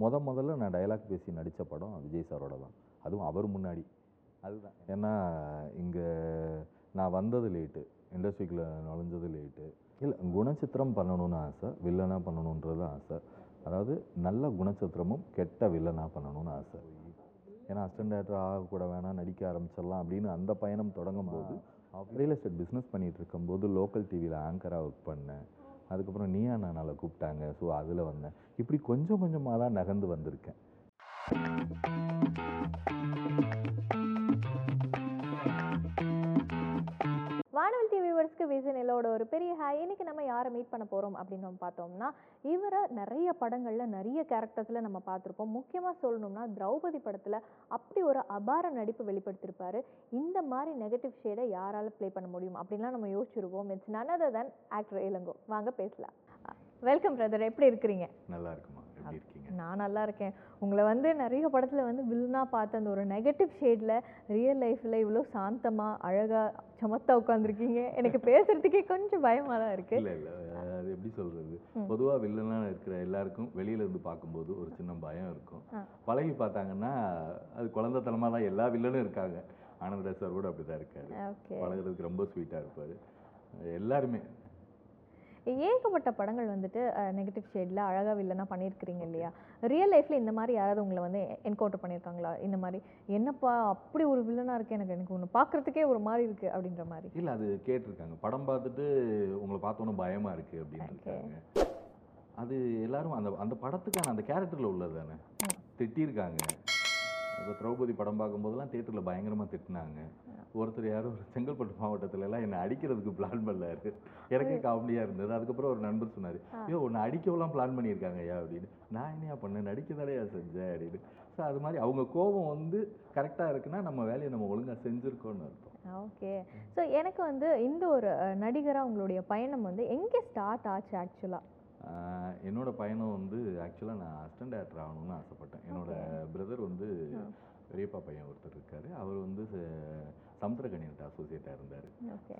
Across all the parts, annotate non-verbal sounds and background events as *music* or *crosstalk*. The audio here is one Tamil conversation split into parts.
முத முதல்ல நான் டயலாக் பேசி நடித்த படம் விஜய் சாரோட தான். அதுவும் அவர் முன்னாடி. அதுதான். ஏன்னா இங்கே நான் வந்தது லேட்டு இண்டஸ்ட்ரிக்குள்ளே நுழைஞ்சது லேட்டு இல்லை குணச்சித்திரம் பண்ணணும்னு ஆசை வில்லனாக பண்ணணுன்றது ஆசை. அதாவது நல்ல குணச்சித்திரமும் கெட்ட வில்லனாக பண்ணணும்னு ஆசை. ஏன்னா அசிஸ்டன்ட் டேரக்டர் ஆகக்கூட வேணாம் நடிக்க ஆரம்பிச்சிடலாம் அப்படின்னு அந்த பயணம் தொடங்கும் போது ரியல் எஸ்டேட் பிஸ்னஸ் பண்ணிகிட்டு இருக்கும்போது லோக்கல் டிவியில் ஆங்கராக ஒர்க் பண்ணேன். அதுக்கப்புறம் நீயா நானால கூப்பிட்டாங்க. ஸோ அதில் வந்தேன். இப்படி கொஞ்சம் கொஞ்சமாக தான் நகர்ந்து வந்திருக்கேன். வானவில் வியூவர்ஸ்க்கு விஜயனிலோட ஒரு பெரிய ஹாய் இன்னைக்கு நம்ம யாரை மீட் பண்ண போகிறோம் அப்படின்னு நம்ம பார்த்தோம்னா இவரை நிறைய படங்களில் நிறைய கேரக்டர்ஸில் நம்ம பார்த்துருப்போம். முக்கியமாக சொல்லணும்னா திரௌபதி படத்தில் அப்படி ஒரு அபார நடிப்பு வெளிப்படுத்தியிருப்பாரு இந்த மாதிரி நெகட்டிவ் ஷேடை யாரால ப்ளே பண்ண முடியும் அப்படின்லாம் நம்ம யோசிச்சிருப்போம் it's none other than actor Ilango வாங்க பேசலாம். வெல்கம் பிரதர் எப்படி இருக்கிறீங்க? நல்லா இருக்கும். எப்படி இருக்கீங்க நான் நல்லா இருக்கேன். உங்களை வந்து நிறைய படத்தில் வந்து வில்லனா பார்த்த அந்த ஒரு நெகட்டிவ் ஷேடில் ரியல் லைஃப்பில் இவ்வளோ சாந்தமாக அழகாக சமத்தா உட்காந்துருக்கீங்க எனக்கு பேசுறதுக்கே கொஞ்சம் பயமாக தான் இருக்குது இல்லை இல்லை. அது எப்படி சொல்கிறது பொதுவாக வில்லனாக இருக்கிற எல்லாருக்கும் வெளியில இருந்து பார்க்கும்போது ஒரு சின்ன பயம் இருக்கும். பழகி பார்த்தாங்கன்னா அது குழந்தைத்தனமாக தான் எல்லா வில்லனும் இருக்காங்க. ஆனந்தராஜ் சார் கூட அப்படி தான் இருக்காரு பழகுறதுக்கு ரொம்ப ஸ்வீட்டாக இருப்பார். எல்லாருமே ஏகப்பட்ட படங்கள் வந்துட்டு நெகட்டிவ் ஷேடில் அழகாக வில்லனா பண்ணியிருக்கிறீங்க இல்லையா? ரியல் லைஃப்பில் இந்த மாதிரி யாராவது உங்களை வந்து என்கவுண்டர் பண்ணியிருக்காங்களா? இந்த மாதிரி என்னப்பா அப்படி ஒரு வில்லனாக இருக்கு எனக்கு எனக்கு ஒன்று பார்க்குறதுக்கே ஒரு மாதிரி இருக்குது அப்படின்ற மாதிரி. இல்லை அது கேட்டிருக்காங்க. படம் பார்த்துட்டு உங்களை பார்த்தோன்னே பயமா இருக்கு அப்படின்னு அது எல்லாரும் அந்த அந்த படத்துக்கான அந்த கேரக்டரில் உள்ளது தானே. திட்டியிருக்காங்க. இப்போ திரௌபதி படம் பார்க்கும்போதெல்லாம் தேட்டரில் பயங்கரமாக திட்டினாங்க. ஒருத்தர் யாரும் ஒரு செங்கல்பட்டு மாவட்டத்துல எல்லாம் என்னை அடிக்கிறதுக்கு பிளான் பண்ணாரு. எனக்கே காமெடியாக இருந்தது. அதுக்கப்புறம் ஒரு நண்பர் சொன்னார் ஐயோ உன்னை அடிக்கவெல்லாம் பிளான் பண்ணியிருக்காங்க ஐயா அப்படின்னு. நான் என்னையா பண்ணேன்? நடிக்க தானேயா செஞ்சேன் அப்படின்னு. ஸோ அது மாதிரி அவங்க கோபம் வந்து கரெக்டாக இருக்குன்னா நம்ம வேலையை நம்ம ஒழுங்காக செஞ்சுருக்கோம்னு அர்த்தம். ஓகே. ஸோ எனக்கு வந்து இந்த ஒரு நடிகராக உங்களுடைய பயணம் வந்து எங்கே ஸ்டார்ட் ஆச்சு ஆக்சுவலாக என்னோட பயணம் வந்து ஆக்சுவலாக நான் அசிஸ்டன்ட் டேரக்டர் ஆகணும்னு ஆசைப்பட்டேன். என்னோட பிரதர் வந்து பெரியப்பா பையன் ஒருத்தர் இருக்காரு. அவர் வந்து ச- சமுத்திரக்கணியன்ட்ட அசோசியேட்டாக இருந்தார்.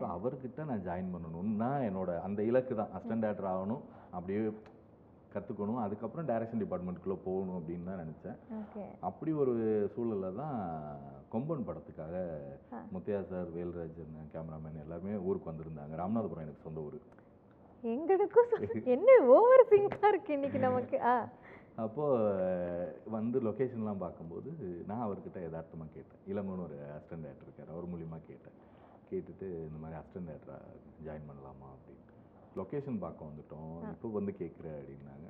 ஸோ அவர்கிட்ட நான் ஜாயின் பண்ணணும்னு தான் என்னோட அந்த இலக்கு தான். அசிஸ்டன்ட் டேரக்டர் ஆகணும் அப்படியே கற்றுக்கணும் அதுக்கப்புறம் டைரக்ஷன் டிபார்ட்மெண்ட்டுக்குள்ளே போகணும் அப்படின்னு தான் நினச்சேன். அப்படி ஒரு சூழல்ல தான் கொம்பன் படத்துக்காக. முத்தையா சார் வேல்ராஜன் கேமராமேன் எல்லாருமே ஊருக்கு வந்திருந்தாங்க. ராமநாதபுரம் எனக்கு சொந்த ஊர். எங்களுக்கும் என்ன ஓவர் சிங்காக இருக்கு இன்னைக்கு நமக்கு? ஆ. அப்போது வந்து லொக்கேஷன்லாம் பார்க்கும்போது நான் அவர்கிட்ட யதார்த்தமாக கேட்டேன். இளங்கோன்னு ஒரு அசிஸ்டன்ட் டேரக்டர் இருக்கார். அவர் மூலியமாக கேட்டேன். கேட்டுட்டு இந்த மாதிரி அசிஸ்டன்ட் டேரக்டராக ஜாயின் பண்ணலாமா அப்படின்னு லொக்கேஷன் பார்க்க வந்துட்டோம். இப்போ வந்து கேட்குற அப்படின்னாங்க.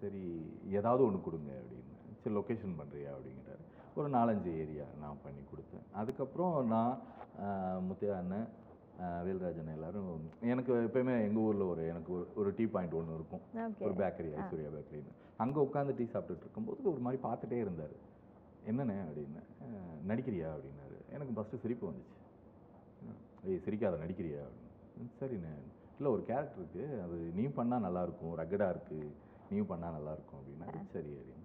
சரி ஏதாவது ஒன்று கொடுங்க அப்படின்னு. சரி லொக்கேஷன் பண்ணுறியா அப்படிங்கிறாரு. ஒரு நாலஞ்சு ஏரியா நான் பண்ணி கொடுத்தேன். அதுக்கப்புறம் நான் முத்தையா அண்ணன் வேல்ராஜன் எல்லாரும் எனக்கு எப்பயுமே எங்கள் ஊரில் ஒரு எனக்கு ஒரு ஒரு டீ பாயிண்ட் ஒன்று இருக்கும். ஒரு பேக்கரி ஐஸ்வர்யா பேக்கரின்னு அங்கே உட்காந்து டீ சாப்பிட்டுட்டு இருக்கும்போது ஒரு மாதிரி பார்த்துட்டே இருந்தார். என்னண்ணே? அப்படின்னு. "அஹ், நடிக்கிறியா? அப்படின்னாரு. எனக்கு ஃபஸ்ட்டு சிரிப்பு வந்துச்சு. ஏய் சிரிக்காத நடிக்கிறியா? அப்படின்னு. சரிண்ணே. இல்லை ஒரு கேரக்டர் இருக்கு. அது நீ பண்ணால் நல்லாயிருக்கும். ரகடாக இருக்குது நீயும் பண்ணால் நல்லாயிருக்கும். அப்படின்னாரு. சரி அப்படின்னு.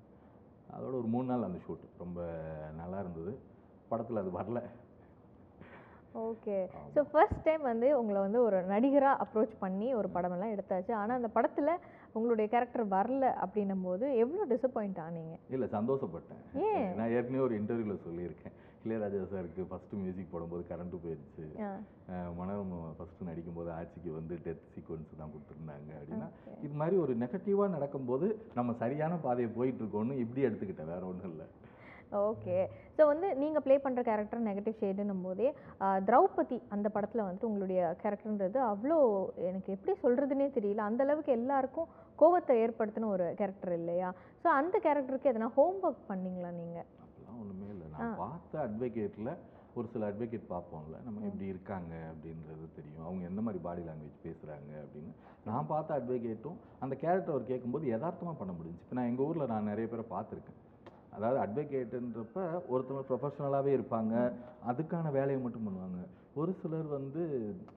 அதோட ஒரு மூணு நாள் அந்த ஷூட் ரொம்ப நல்லா இருந்தது. படத்தில் அது வரல. ஓகே. ஸோ ஃபர்ஸ்ட் டைம் வந்து உங்களை வந்து ஒரு நடிகராக அப்ரோச் பண்ணி ஒரு படமெல்லாம் எடுத்தாச்சு. ஆனால் அந்த படத்தில் உங்களுடைய கேரக்டர் வரல அப்படின்னும் போது எவ்வளோ டிசப்பாயிண்ட் ஆனீங்க இல்லை சந்தோஷப்பட்டேன். ஏன்? நான் ஏற்கனவே ஒரு இன்டர்வியூவில் சொல்லியிருக்கேன். இளையராஜா சாருக்கு ஃபஸ்ட்டு மியூசிக் போடும்போது கரண்ட்டு போயிடுச்சு மனோரமா ஃபஸ்ட்டு நடிக்கும்போது ஆட்சிக்கு வந்து டெத் சீக்வன்ஸ் தான் கொடுத்துருந்தாங்க அப்படின்னா. இது மாதிரி ஒரு நெகட்டிவாக நடக்கும்போது நம்ம சரியான பாதையை போயிட்டு இருக்கோம்னு இப்படி எடுத்துக்கிட்டேன் வேற ஒன்றும் இல்லை. ஓகே ஸோ வந்து நீங்கள் ப்ளே பண்ணுற கேரக்டர் நெகட்டிவ் ஷேடுன்னும் போதே திரௌபதி அந்த படத்தில் வந்துட்டு உங்களுடைய கேரக்டர்ன்றது அவ்வளோ எனக்கு எப்படி சொல்கிறதுனே தெரியல. அந்த அளவுக்கு எல்லாருக்கும் கோவத்தை ஏற்படுத்தின ஒரு கேரக்டர் இல்லையா? ஸோ அந்த கேரக்டருக்கு எதனா ஹோம்ஒர்க் பண்ணீங்களா நீங்கள் அப்படிலாம் ஒன்றுமே இல்லை. நான் பார்த்த அட்வொகேட்டில் ஒரு சில அட்வொகேட் பார்ப்போம்ல. நம்ம எப்படி இருக்காங்க அப்படின்றது தெரியும். அவங்க எந்த மாதிரி பாடி லாங்குவேஜ் பேசுகிறாங்க அப்படின்னு. நான் பார்த்த அட்வொகேட்டும் அந்த கேரக்டர் அவர் கேட்கும்போது யதார்த்தமாக பண்ண முடிஞ்சுச்சு. இப்போ நான் எங்கள் ஊரில் நான் நிறைய பேரை பார்த்துருக்கேன். அதாவது அட்வொகேட்டுன்றப்ப ஒருத்தவங்க ப்ரொஃபஷனலாகவே இருப்பாங்க. அதுக்கான வேலையை மட்டும் பண்ணுவாங்க. ஒரு சிலர் வந்து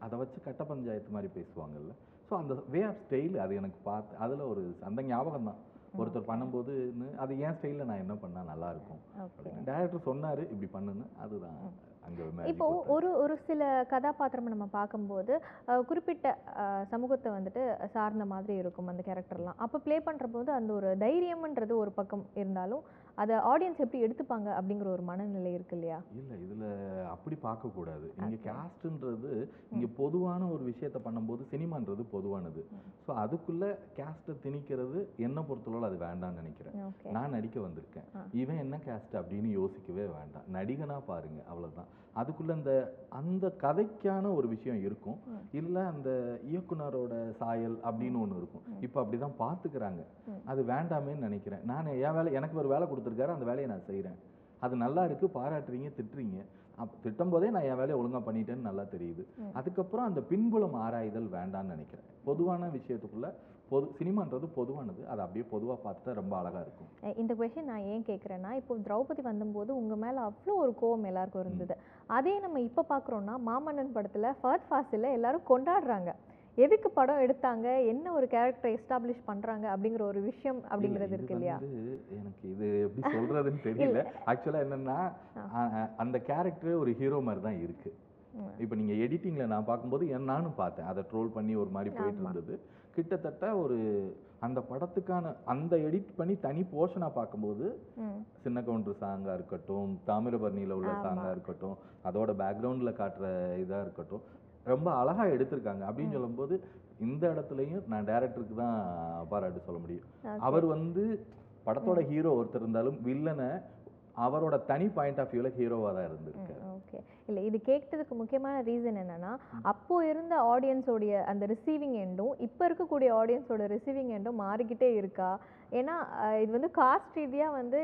அதை வச்சு கட்ட பஞ்சாயத்து மாதிரி பேசுவாங்கல்ல. ஸோ அந்த வே ஆஃப் ஸ்டைல் அது எனக்கு பார்த்து அதில் ஒரு அந்த ஞாபகம் தான். ஒருத்தர் பண்ணும்போது அது என் ஸ்டைலில் நான் என்ன பண்ணால் நல்லா இருக்கும். ஓகே. அப்படின்னு டேரக்டர் சொன்னார் இப்படி பண்ணுன்னு. அதுதான் இப்போ ஒரு ஒரு சில கதாபாத்திரம் நம்ம பார்க்கும்போது குறிப்பிட்ட சமூகத்தை வந்துட்டு சார்ந்த மாதிரி இருக்கும் அந்த கேரக்டர்லாம் அப்போ ப்ளே பண்ணுற போது அந்த ஒரு தைரியம்ன்றது ஒரு பக்கம் இருந்தாலும் அதை ஆடியன்ஸ் எப்படி எடுத்துப்பாங்க அப்படிங்கிற ஒரு மனநிலை இருக்கு இல்லையா? இல்லை இதில் அப்படி பார்க்கக்கூடாது. இங்கே கேஸ்ட்ன்றது இங்கே பொதுவான ஒரு விஷயத்த பண்ணும்போது சினிமான்றது பொதுவானது. ஸோ அதுக்குள்ளே கேஸ்ட்டை திணிக்கிறது என்னை பொறுத்தளவு அது வேண்டாம்னு நினைக்கிறேன். நான் நடிக்க வந்திருக்கேன். இவன் என்ன கேஸ்ட் அப்படின்னு யோசிக்கவே வேண்டாம். நடிகனா பாருங்க அவ்வளவுதான். அதுக்குள்ள அந்த அந்த கதைக்கான ஒரு விஷயம் இருக்கும். இல்ல அந்த இயக்குனரோட சாயல் அப்படின்னு ஒண்ணு இருக்கும். இப்போ அப்படிதான் பாத்துக்கிறாங்க. ம். அது வேண்டாமேன்னு நினைக்கிறேன். நான் என் வேலை எனக்கு ஒரு வேலை கொடுத்துருக்காரு அந்த வேலையை நான் செய்றேன். அது நல்லா இருக்கு பாராட்டுறீங்க திட்டுறீங்க. அப் திட்டும் போதே நான் என் வேலையை ஒழுங்கா பண்ணிட்டேன்னு நல்லா தெரியுது. அதுக்கப்புறம் அந்த பின்புலம் ஆராய்தல் வேண்டாம்னு நினைக்கிறேன். பொதுவான விஷயத்துக்குள்ள பொது சினிமான்றது பொதுவானது. அதை அப்படியே பொதுவா பார்த்துட்டா ரொம்ப அழகா இருக்கும். இந்த கொஷின் நான் ஏன் கேட்குறேன்னா இப்போ திரௌபதி வந்தபோது உங்க மேல அவ்வளோ ஒரு கோவம் எல்லாருக்கும் இருந்தது. அதே நம்ம இப்போ பார்க்குறோன்னா மாமன்னன் படத்துல ஃபர்ஸ்ட் ஃபாஸ்டில் எல்லாரும் கொண்டாடுறாங்க. எதுக்கு படம் எடுத்தாங்க? என்ன ஒரு கேரக்டர் எஸ்டாப்ளிஷ் பண்றாங்க? அப்படிங்கிற ஒரு விஷயம் அப்படிங்கிறது இருக்கு இல்லையா? எனக்கு இது எப்படி சொல்றதுன்னு தெரியல. ஆக்சுவலா என்னன்னா அந்த கேரக்டர் ஒரு ஹீரோ மாதிரி தான் இருக்கு. ம். இப்போ நீங்க எடிட்டிங்ல நான் பார்க்கும்போது நானும் பார்த்தேன். அதை ட்ரோல் பண்ணி ஒரு மாதிரி போயிட்டு. இருந்தது. கிட்டத்தட்ட ஒரு அந்த படத்துக்கான அந்த எடிட் பண்ணி தனி போர்ஷனா பார்க்கும்போது சின்ன கவுண்டர் சாங்கா இருக்கட்டும் தாமிரபரணியில உள்ள ஆமா. சாங்கா இருக்கட்டும் அதோட பேக்ரவுண்ட்ல காட்டுற இதா இருக்கட்டும் ரொம்ப அழகா எடுத்திருக்காங்க. அப்படின்னு சொல்லும்போது இந்த இடத்துலயும் நான் டேரக்டருக்கு தான் பாராட்டு சொல்ல முடியும். அவர் வந்து படத்தோட ஹீரோ ஒருத்தர் இருந்தாலும் வில்லனை அவரோட தனி பாயிண்ட் ஆஃப் வியூல ஹீரோவா தான் இருந்திருக்காரு. ஓகே இல்ல இது கேட்டதுக்கு முக்கியமான ரீசன் என்னன்னா அப்போ இருந்த ஆடியன்ஸோடைய அந்த ரிசீவிங் எண்டும் இப்போ இருக்கக்கூடிய ஆடியன்ஸோட ரிசீவிங் எண்டும் மாறிக்கிட்டே இருக்கா? ஏன்னா இது வந்து காஸ்ட் ரீதியா வந்து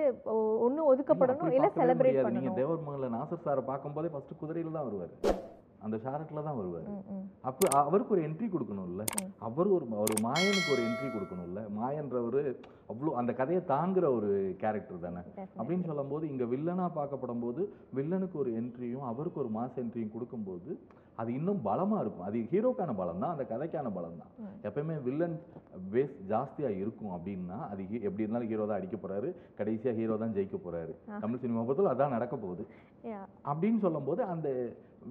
ஒன்று ஒதுக்கப்படணும் இல்ல செலிப்ரேட் பண்ணணும். தேவர் மகன்ல நாசர் சாரை பார்க்கும்போதே ஃபர்ஸ்ட் குதிரையில தான் வருவாரு. அந்த ஷாரட்ல தான் வருவாரு. அப்போ அவருக்கு ஒரு என்ட்ரி கொடுக்கணும்ல. அவர் ஒரு ஒரு மாயனுக்கு ஒரு என்ட்ரி கொடுக்கணும்ல மாயன்றவர் அவ்வளோ அந்த கதையை தாங்குற ஒரு கேரக்டர் தானே. அப்படின்னு சொல்லும்போது இங்க வில்லனா பார்க்கப்படும் போது வில்லனுக்கு ஒரு என்ட்ரியும் அவருக்கு ஒரு மாஸ் என்ட்ரியும் கொடுக்கும்போது அது இன்னும் பலமா இருக்கும் அது ஹீரோக்கான பலம் தான் அந்த கதைக்கான பலம் தான். எப்பயுமே வில்லன் பேஸ் ஜாஸ்தியா இருக்கும் அப்படின்னா அது எப்படி இருந்தாலும் ஹீரோ தான் அடிக்க போறாரு கடைசியா ஹீரோ தான் ஜெயிக்க போறாரு. தமிழ் சினிமா பொறுத்தவரை அதான் நடக்க போகுது. அப்படின்னு சொல்லும்போது அந்த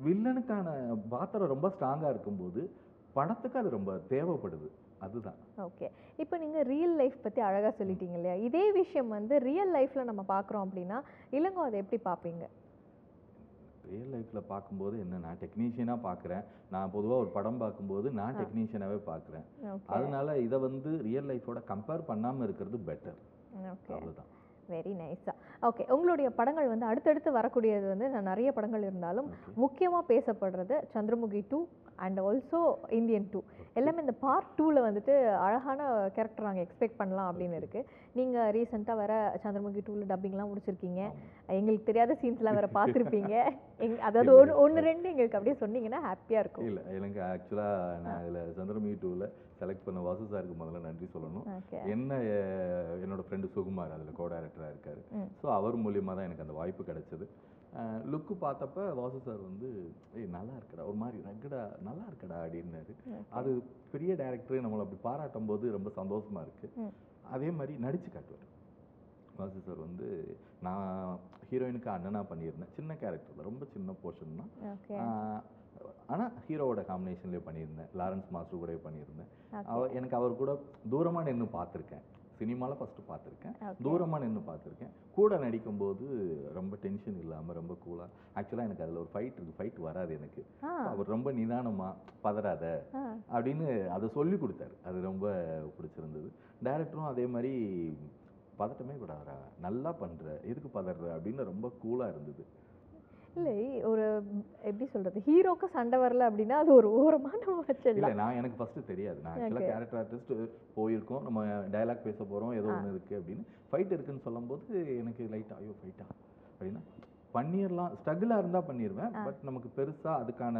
வில்லனுக்கான பாத்திரம் ரொம்ப ஸ்ட்ராங்கா இருக்கும்போது படத்துக்கு அது ரொம்ப தேவைப்படுது. அதுதான். ஓகே இப்போ நீங்க ரியல் லைஃப் பத்தி அழகா சொல்லிட்டீங்க இல்லையா? இதே விஷயம் வந்து ரியல் லைஃப்ல நம்ம பார்க்குறோம் அப்படின்னா இளங்கோ அதை எப்படி பார்ப்பீங்க ரியல் லைஃப்ல பார்க்கும்போது என்ன நான் டெக்னீஷியனாக பார்க்குறேன் நான் பொதுவா ஒரு படம் பார்க்கும்போது நான் டெக்னீஷியனாகவே பார்க்குறேன் அதனால இதை வந்து ரியல் லைஃபோட கம்பேர் பண்ணாம இருக்கிறது பெட்டர் ஓகே அவ்வளவுதான். வெரி நைஸா ஓகே உங்களுடைய படங்கள் வந்து அடுத்தடுத்து வரக்கூடியது வந்து நான் நிறைய படங்கள் இருந்தாலும் Okay. முக்கியமா பேசப்படுறது Chandramukhi two and also Indian two எல்லாமே இந்த பார்ட் டூவில் வந்துட்டு அழகான கேரக்டர் நாங்கள் எக்ஸ்பெக்ட் பண்ணலாம் அப்படின்னு இருக்கு. நீங்க ரீசெண்டாக வர சந்திரமுகி டூவில் டப்பிங்லாம் முடிச்சிருக்கீங்க. எங்களுக்கு தெரியாத சீன்ஸ்லாம் வேற பார்த்துருப்பீங்க. எங் அதாவது ஒன்று ஒன்று ரெண்டு எங்களுக்கு அப்படியே சொன்னீங்கன்னா ஹாப்பியாக இருக்கும். இல்ல எனக்கு ஆக்சுவலா நான் இதுல சந்திரமி டூவில் செலக்ட் பண்ண வாசு சாருக்கு முதல்ல நன்றி சொல்லணும். என்ன என்னோட ஃப்ரெண்டு சுகுமார் அதுல கோ டைரக்டராக இருக்காரு. ஸோ அவர் மூலியமா தான் எனக்கு அந்த வாய்ப்பு கிடைச்சது. லுக்கு பார்த்தப்ப வாசு சார் வந்து ஏய் நல்லா இருக்கடா ஒரு மாதிரி ரங்கடா நல்லா இருக்கடா அப்படின்னாரு. அது பெரிய டேரக்டர் நம்மளை அப்படி பாராட்டும் போது ரொம்ப சந்தோஷமா இருக்கு. அதே மாதிரி நடிச்சு காட்டுவார். வாசு சார் வந்து நான் ஹீரோயினுக்கு அண்ணனா பண்ணியிருந்தேன். சின்ன கேரக்டர் தான். ரொம்ப சின்ன போர்ஷன் தான். ஓகே. ஆஹ் ஆனா ஹீரோவோட காம்பினேஷன்லேயே பண்ணியிருந்தேன். லாரன்ஸ் மாஸ்டர் கூடயே பண்ணியிருந்தேன். Okay. அவ எனக்கு அவர் கூட தூரமா நின்று பார்த்துருக்கேன். சினிமால ஃபர்ஸ்ட் பார்த்துருக்கேன். Okay. தூரமா நின்று பார்த்துருக்கேன். கூட நடிக்கும்போது ரொம்ப டென்ஷன் இல்லாம ரொம்ப கூலா ஆக்சுவலா எனக்கு அதுல ஒரு ஃபைட் இருக்கு. ஃபைட் வராது எனக்கு. அவர் ரொம்ப நிதானமா பதறாத. அப்படின்னு அதை சொல்லி கொடுத்தாரு. அது ரொம்ப பிடிச்சிருந்தது. டைரக்டரும் அதே மாதிரி பதட்டமே கூடாதுடா நல்லா பண்ற. எதுக்கு பதற? அப்படின்னு ரொம்ப கூலா இருந்தது. இல்லை ஒரு எப்படி சொல்றது ஹீரோக்கு சண்டை வரல அப்படின்னா அது ஒரு ஓரமா நம்ம இல்ல நான் எனக்கு ஃபர்ஸ்ட் தெரியாது. நான் ஆக்சுவலா Okay. கேரக்டர் ஆர்டிஸ்ட் போயிருக்கோம். நம்ம டயலாக் பேச போறோம் ஏதோ ஒன்று இருக்கு அப்படின்னு. ஃபைட் இருக்குன்னு சொல்லும்போது எனக்கு லைட்டா ஐயோ ஃபைட்டா அப்படின்னா பண்ணிடலாம் ஸ்ட்ரகிளாக இருந்தா பண்ணிடுவேன் பட் நமக்கு பெருசா அதுக்கான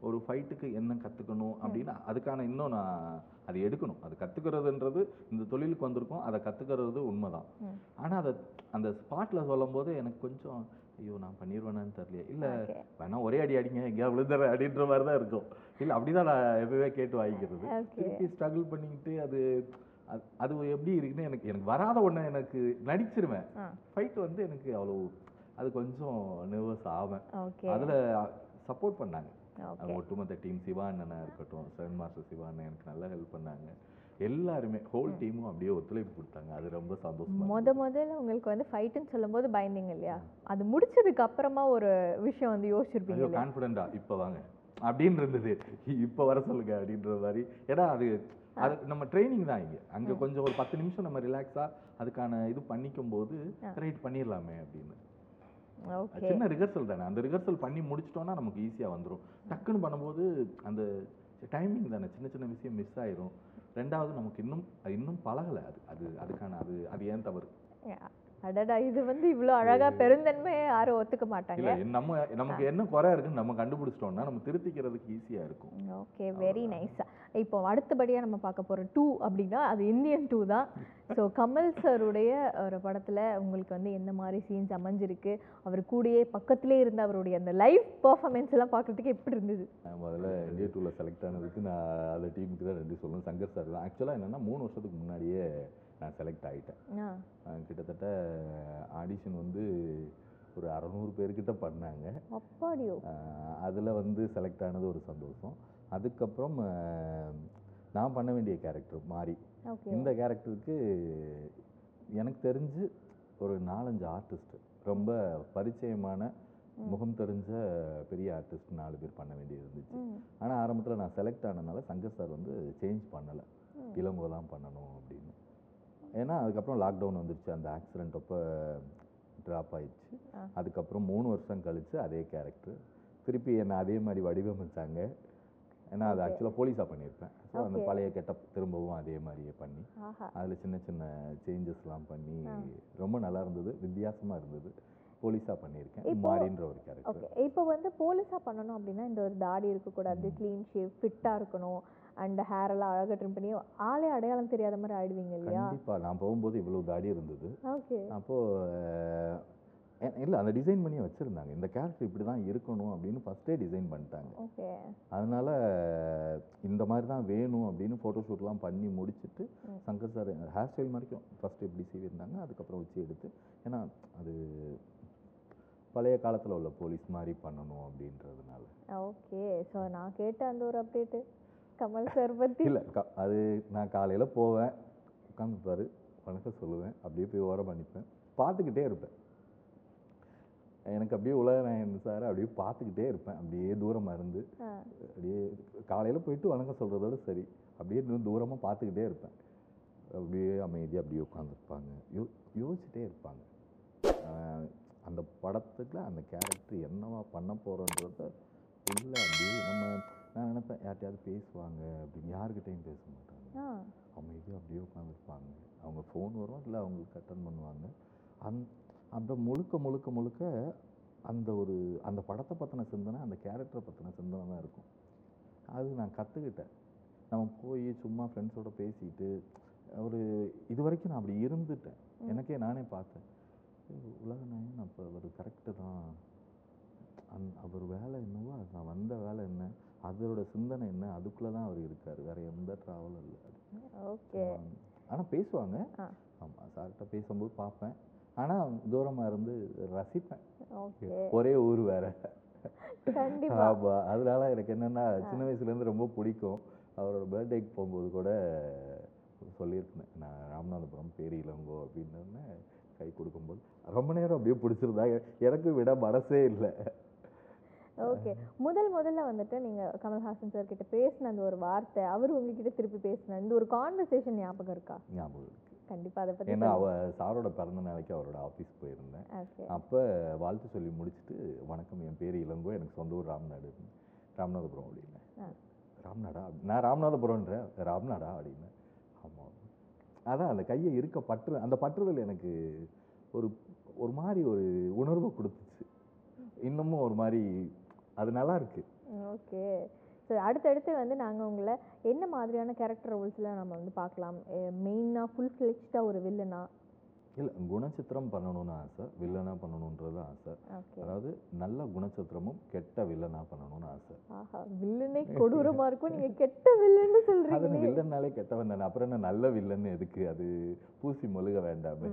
ஒரு ஃபைட்டுக்கு என்ன கத்துக்கணும் அப்படின்னு அதுக்கான இன்னும் நான் அது எடுக்கணும். அது கத்துக்கிறதுன்றது இந்த தொழிலுக்கு வந்திருக்கோம். அதை கத்துக்கிறது உண்மைதான். ம். ஆனா அதை அந்த ஸ்பாட்ல சொல்லும்போது எனக்கு கொஞ்சம் ஐயோ நான் பண்ணிடுவேனான்னு தெரியல இல்ல வேணா ஒரே அடி அடிங்க எங்கேயா விழுந்துறேன் அப்படின்ற மாதிரி தான் இருக்கும். இல்ல அப்படிதான் நான் எப்பவே கேட்டு வாங்கிக்கிறது. திருப்பி ஸ்ட்ரகிள் பண்ணிக்கிட்டு அது அது- எப்படி இருக்குன்னு எனக்கு எனக்கு வராத ஒண்ணு எனக்கு நடிச்சிருவேன். ஃபைட் வந்து எனக்கு அவ்வளோ அது கொஞ்சம் நர்வஸ் ஆவேன். அதில் சப்போர்ட் பண்ணாங்க. ஒட்டுமொத்த டீம் சிவா அண்ணனா இருக்கட்டும் செவன் மாஸ்டர் சிவா அண்ணன் எனக்கு நல்லா ஹெல்ப் பண்ணாங்க. எல்லாருமே ஹோல் டீமும் அப்படியே ஒத்துழைப்பு கொடுத்தாங்க. அது ரொம்ப சந்தோஷமா முத முதல்ல உங்களுக்கு வந்து ஃபைட்டுன்னு சொல்லும்போது பயந்தீங்க இல்லையா? அது முடிச்சதுக்கு அப்புறமா ஒரு விஷயம் வந்து யோசிச்சிருப்பீங்க கான்ஃபிடென்ட்டா இப்போ வாங்க. அப்படின்னு இருந்தது. இப்போ வர சொல்லுங்க அப்படின்ற மாதிரி. ஏன்னா அது அது நம்ம ட்ரைனிங் தான் இங்கே. அங்கே கொஞ்சம் ஒரு பத்து நிமிஷம் நம்ம ரிலாக்ஸாக அதுக்கான இது பண்ணிக்கும் போது ரைட் பண்ணிடலாமே அப்படின்னு. சின்ன ரிஹர்சல் தானே. அந்த ரிஹர்சல் பண்ணி முடிச்சிட்டோம்னா நமக்கு ஈஸியாக வந்துடும் டக்குன்னு பண்ணும்போது அந்த டைமிங் தானே. சின்ன சின்ன விஷயம் மிஸ் ஆயிரும். ரெண்டாவது நமக்கு இன்னும் அது இன்னும் பழகலை. அது அது அதுக்கான அது அது ஏன் தவறு? அடடா இது வந்து இவ்வளோ அழகா பெருந்தன்மையை யாரும் ஒத்துக்க மாட்டாங்க. நம்ம நமக்கு என்ன குறை இருக்குன்னு நம்ம கண்டுபிடிச்சிட்டோம்னா நம்ம திருத்திக்கிறதுக்கு ஈஸியாக இருக்கும். ஓகே வெரி நைஸ் இப்போ அடுத்தபடியாக நம்ம பார்க்க போகிற டூ அப்படின்னா அது இந்தியன் டூ தான். ஸோ கமல் சாருடைய ஒரு படத்தில் உங்களுக்கு வந்து எந்த மாதிரி சீன்ஸ் அமைஞ்சிருக்கு? அவர் கூடயே பக்கத்திலே இருந்த அவருடைய அந்த லைவ் பர்ஃபார்மன்ஸ் எல்லாம் பார்க்கறதுக்கு எப்படி இருந்தது? முதல்ல இந்தியா டூவில் செலக்ட் ஆனதுக்கு நான் அந்த டீமுக்கு தான் நன்றி சொல்லணும். சங்கர் சார் தான். ஆக்சுவலாக என்னென்னா மூணு வருஷத்துக்கு முன்னாடியே நான் செலக்ட் ஆகிட்டேன் கிட்டத்தட்ட ஆடிஷன் வந்து ஒரு அறநூறு பேர்கிட்ட பண்ணாங்க. அப்பாடியோ. அதில் வந்து செலக்ட் ஆனது ஒரு சந்தோஷம். அதுக்கப்புறம் நான் பண்ண வேண்டிய கேரக்டர் மாறி. இந்த கேரக்டருக்கு எனக்கு தெரிஞ்சு ஒரு நாலஞ்சு ஆர்டிஸ்ட் ரொம்ப பரிச்சயமான முகம் தெரிஞ்ச பெரிய ஆர்டிஸ்ட் நாலு பேர் பண்ண வேண்டியது இருந்துச்சு. ஆனால் ஆரம்பத்தில் நான் செலக்ட் ஆனதுனால சங்கர் சார் வந்து சேஞ்ச் பண்ணலை. இளங்கோ தான் பண்ணணும் ஏன்னா அதுக்கப்புறம் லாக்டவுன் வந்துருச்சு. அந்த ஆக்சிடென்ட் அப்போ ட்ராப் ஆயிடுச்சு. அதுக்கப்புறம் மூணு வருஷம் கழிச்சு அதே கேரக்டர் திருப்பி என்னை அதே மாதிரி வடிவமைச்சாங்க. ஏன்னா அது ஆக்சுவலாக போலீஸாக பண்ணியிருப்பேன். ஸோ அந்த. பழைய கெட்டப் திரும்பவும் அதே மாதிரியே பண்ணி அதில் சின்ன சின்ன சேஞ்சஸ்லாம் பண்ணி ரொம்ப நல்லா இருந்தது. வித்தியாசமாக இருந்தது. போலீஸாக பண்ணியிருக்கேன். மாறின்ற ஒரு கேரக்டர் ஓகே இப்போ வந்து போலீஸாக பண்ணணும் அப்படின்னா இந்த ஒரு தாடி இருக்கக்கூடாது க்ளீன் ஷேவ் ஃபிட்டாக இருக்கணும். அண்ட் ஹேர் எல்லாம் அழகாக ட்ரிம் பண்ணி ஆளே அடையாளம் தெரியாத மாதிரி ஆயிடுவீங்க இல்லையா? கண்டிப்பாக நான் போகும்போது இவ்வளோ தாடி இருந்தது. ஓகே. அப்போது இல்லை அந்த டிசைன் பண்ணி வச்சுருந்தாங்க. இந்த கேரக்டர் இப்படி தான் இருக்கணும் அப்படின்னு ஃபஸ்ட்டே டிசைன் பண்ணிட்டாங்க. ஓகே. அதனால இந்த மாதிரி தான் வேணும் அப்படின்னு ஃபோட்டோஷூட்லாம் பண்ணி முடிச்சுட்டு. சங்கர் சார் ஹேர் ஸ்டைல் வரைக்கும் ஃபஸ்ட்டு இப்படி செய்திருந்தாங்க அதுக்கப்புறம் வச்சு எடுத்து ஏன்னா அது பழைய காலத்தில் உள்ள போலீஸ் மாதிரி பண்ணணும் அப்படின்றதுனால. ஓகே. ஸோ நான் கேட்ட அந்த ஒரு அப்டேட்டு கமல் சார் பற்றி இல்லை அது நான் காலையில் போவேன் உட்காந்துப்பாரு வணக்கம் சொல்லுவேன் அப்படியே போய் ஓரம் பண்ணிப்பேன் பார்த்துக்கிட்டே இருப்பேன். எனக்கு அப்படியே உலகநாயகன் சார் அப்படியே பார்த்துக்கிட்டே இருப்பேன் அப்படியே தூரமாக இருந்து அப்படியே காலையில் போயிட்டு வணக்கம் சொல்கிறதோட சரி அப்படியே இன்னும் தூரமாக பார்த்துக்கிட்டே இருப்பேன். அப்படியே அமைதியாக அப்படியே உட்காந்துருப்பாங்க யோ யோசிச்சுட்டே இருப்பாங்க. அந்த படத்துக்கு அந்த கேரக்டர் என்னவா பண்ண போகிறோன்றத இல்லை அப்படியே நம்ம நான் நினைப்பேன் யார்கிட்டயாவது பேசுவாங்க அப்படின்னு. யாருக்கிட்டையும் பேச மாட்டாங்க. ஆ. அமைதியாக அப்படியே உட்காந்துருப்பாங்க அவங்க ஃபோன் வரும்? இல்லை அவங்களுக்கு அட்டன் பண்ணுவாங்க. அந் அப்போ முழுக்க முழுக்க முழுக்க அந்த ஒரு அந்த படத்தை பற்றின சிந்தனை அந்த கேரக்டரை பற்றின சிந்தனை தான் இருக்கும். அது நான் கற்றுக்கிட்டேன் நம்ம போய் சும்மா ஃப்ரெண்ட்ஸோட பேசிட்டு ஒரு இது வரைக்கும் நான் அப்படி இருந்துட்டேன். எனக்கே நானே பார்த்தேன். உலக நாயகன் அப்போ அவர் கரெக்டு தான். அந் அவர் வேலை என்னவோ நான் வந்த வேலை என்ன? அதோட சிந்தனை என்ன? அதுக்குள்ளே தான் அவர் இருக்கார். வேற எந்த ட்ராவலும் இல்லை ஓகே. ஆனால் பேசுவாங்க. ஆமாம் சார்கிட்ட பேசும்போது பார்ப்பேன். ஆனால் தூரமாக இருந்து ரசிப்பேன். ஓகே. ஒரே ஊர் வேற. கண்டிப்பா. ஆமா அதனால எனக்கு என்னன்னா சின்ன வயசுலேருந்து ரொம்ப பிடிக்கும். அவரோட பர்த்டேக்கு போகும்போது கூட சொல்லியிருக்கேன். நான் ராமநாதபுரம் பேரி இளங்கோ அப்படின்னு கை கொடுக்கும்போது. ரொம்ப நேரம் அப்படியே பிடிச்சிருந்தா. எனக்கு விட மனசே இல்லை. ஓகே. முதல் முதல்ல வந்துட்டு நீங்க கமல்ஹாசன் சார் கிட்ட பேசின அந்த ஒரு வார்த்தை அவர் உங்ககிட்ட திருப்பி பேசின இந்த ஒரு கான்வர்சேஷன் ஞாபகம் இருக்கா? ஞாபகம் இருக்கு. கண்டிப்பா அதை பத்தி ஏன்னா அவ சாரோட பிறந்த நாளைக்கு அவரோட ஆஃபீஸ் போயிருந்தேன். அப்போ வாழ்த்து சொல்லி முடிச்சுட்டு வணக்கம் என் பேர் இளங்கோ எனக்கு சொந்த ஊர் ராம்நாடு ராமநாதபுரம் அப்படின்னேன் ஆ. ராம்நாடா? நான் ராமநாதபுரம்ன்றேன் ராம்நாடா? அப்படின்னேன் ஆமாம் அதான் அந்த கையை இருக்க பற்று அந்த பற்றுதல் எனக்கு ஒரு ஒரு மாதிரி ஒரு உணர்வை கொடுத்துச்சு. இன்னமும் ஒரு மாதிரி அது நல்லா இருக்கு ஓகே. ஸோ அடுத்தடுத்து வந்து நாங்க உங்களை என்ன மாதிரியான கேரக்டர் ரோல்ஸ்ல நம்ம வந்து பார்க்கலாம் மெயினாக ஃபுல் ஃபிளெக்ஸ்டாக ஒரு வில்லனா இல்லை குணச்சித்திரம் பண்ணணும்னு ஆசை வில்லனா பண்ணணுன்றது ஆசை. அதாவது நல்ல குணச்சித்திரமும் கெட்ட வில்லனா பண்ணணும்னு ஆசை. ஆஹா வில்லனே கொடூரமா இருக்கும். நீங்க கெட்ட வில்லன்னு அது சொல்றீங்களே. வில்லன்னாலே கெட்டவன் தானே. அப்புறம் என்ன நல்ல வில்லன் எதுக்கு? அது பூசி மொழுக வேண்டாமே.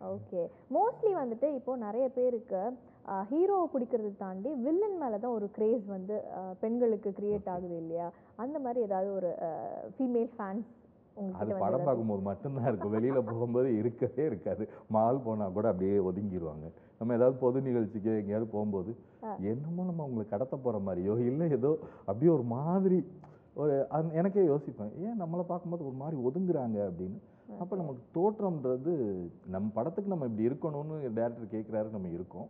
ஓகே மோஸ்ட்லி வந்துட்டு இப்போ நிறைய பேருக்கு ஹீரோவை பிடிக்கிறத தாண்டி வில்லன் மேலே தான் ஒரு கிரேஸ் வந்து பெண்களுக்கு கிரியேட் ஆகுது இல்லையா? அந்த மாதிரி ஏதாவது ஒரு ஃபீமேல் ஃபேன்ஸ் அது படம் பார்க்கும்போது மட்டும்தான் இருக்கும். வெளியில போகும்போது இருக்கவே இருக்காது. மால் போனா கூட அப்படியே ஒதுங்கிடுவாங்க நம்ம ஏதாவது பொது நிகழ்ச்சிக்கு எங்கேயாவது போகும்போது என்னமோ நம்ம அவங்களை கடத்த போற மாதிரியோ இல்லை ஏதோ அப்படியே ஒரு மாதிரி ஒரு எனக்கே யோசிப்பேன். ஏன் நம்மளை பார்க்கும்போது ஒரு மாதிரி ஒதுங்குறாங்க அப்படின்னு? அப்போ நமக்கு தோற்றம்ன்றது நம்ம படத்துக்கு நம்ம இப்படி இருக்கணும்னு டேரக்டர் கேட்குறாரு நம்ம இருக்கோம்.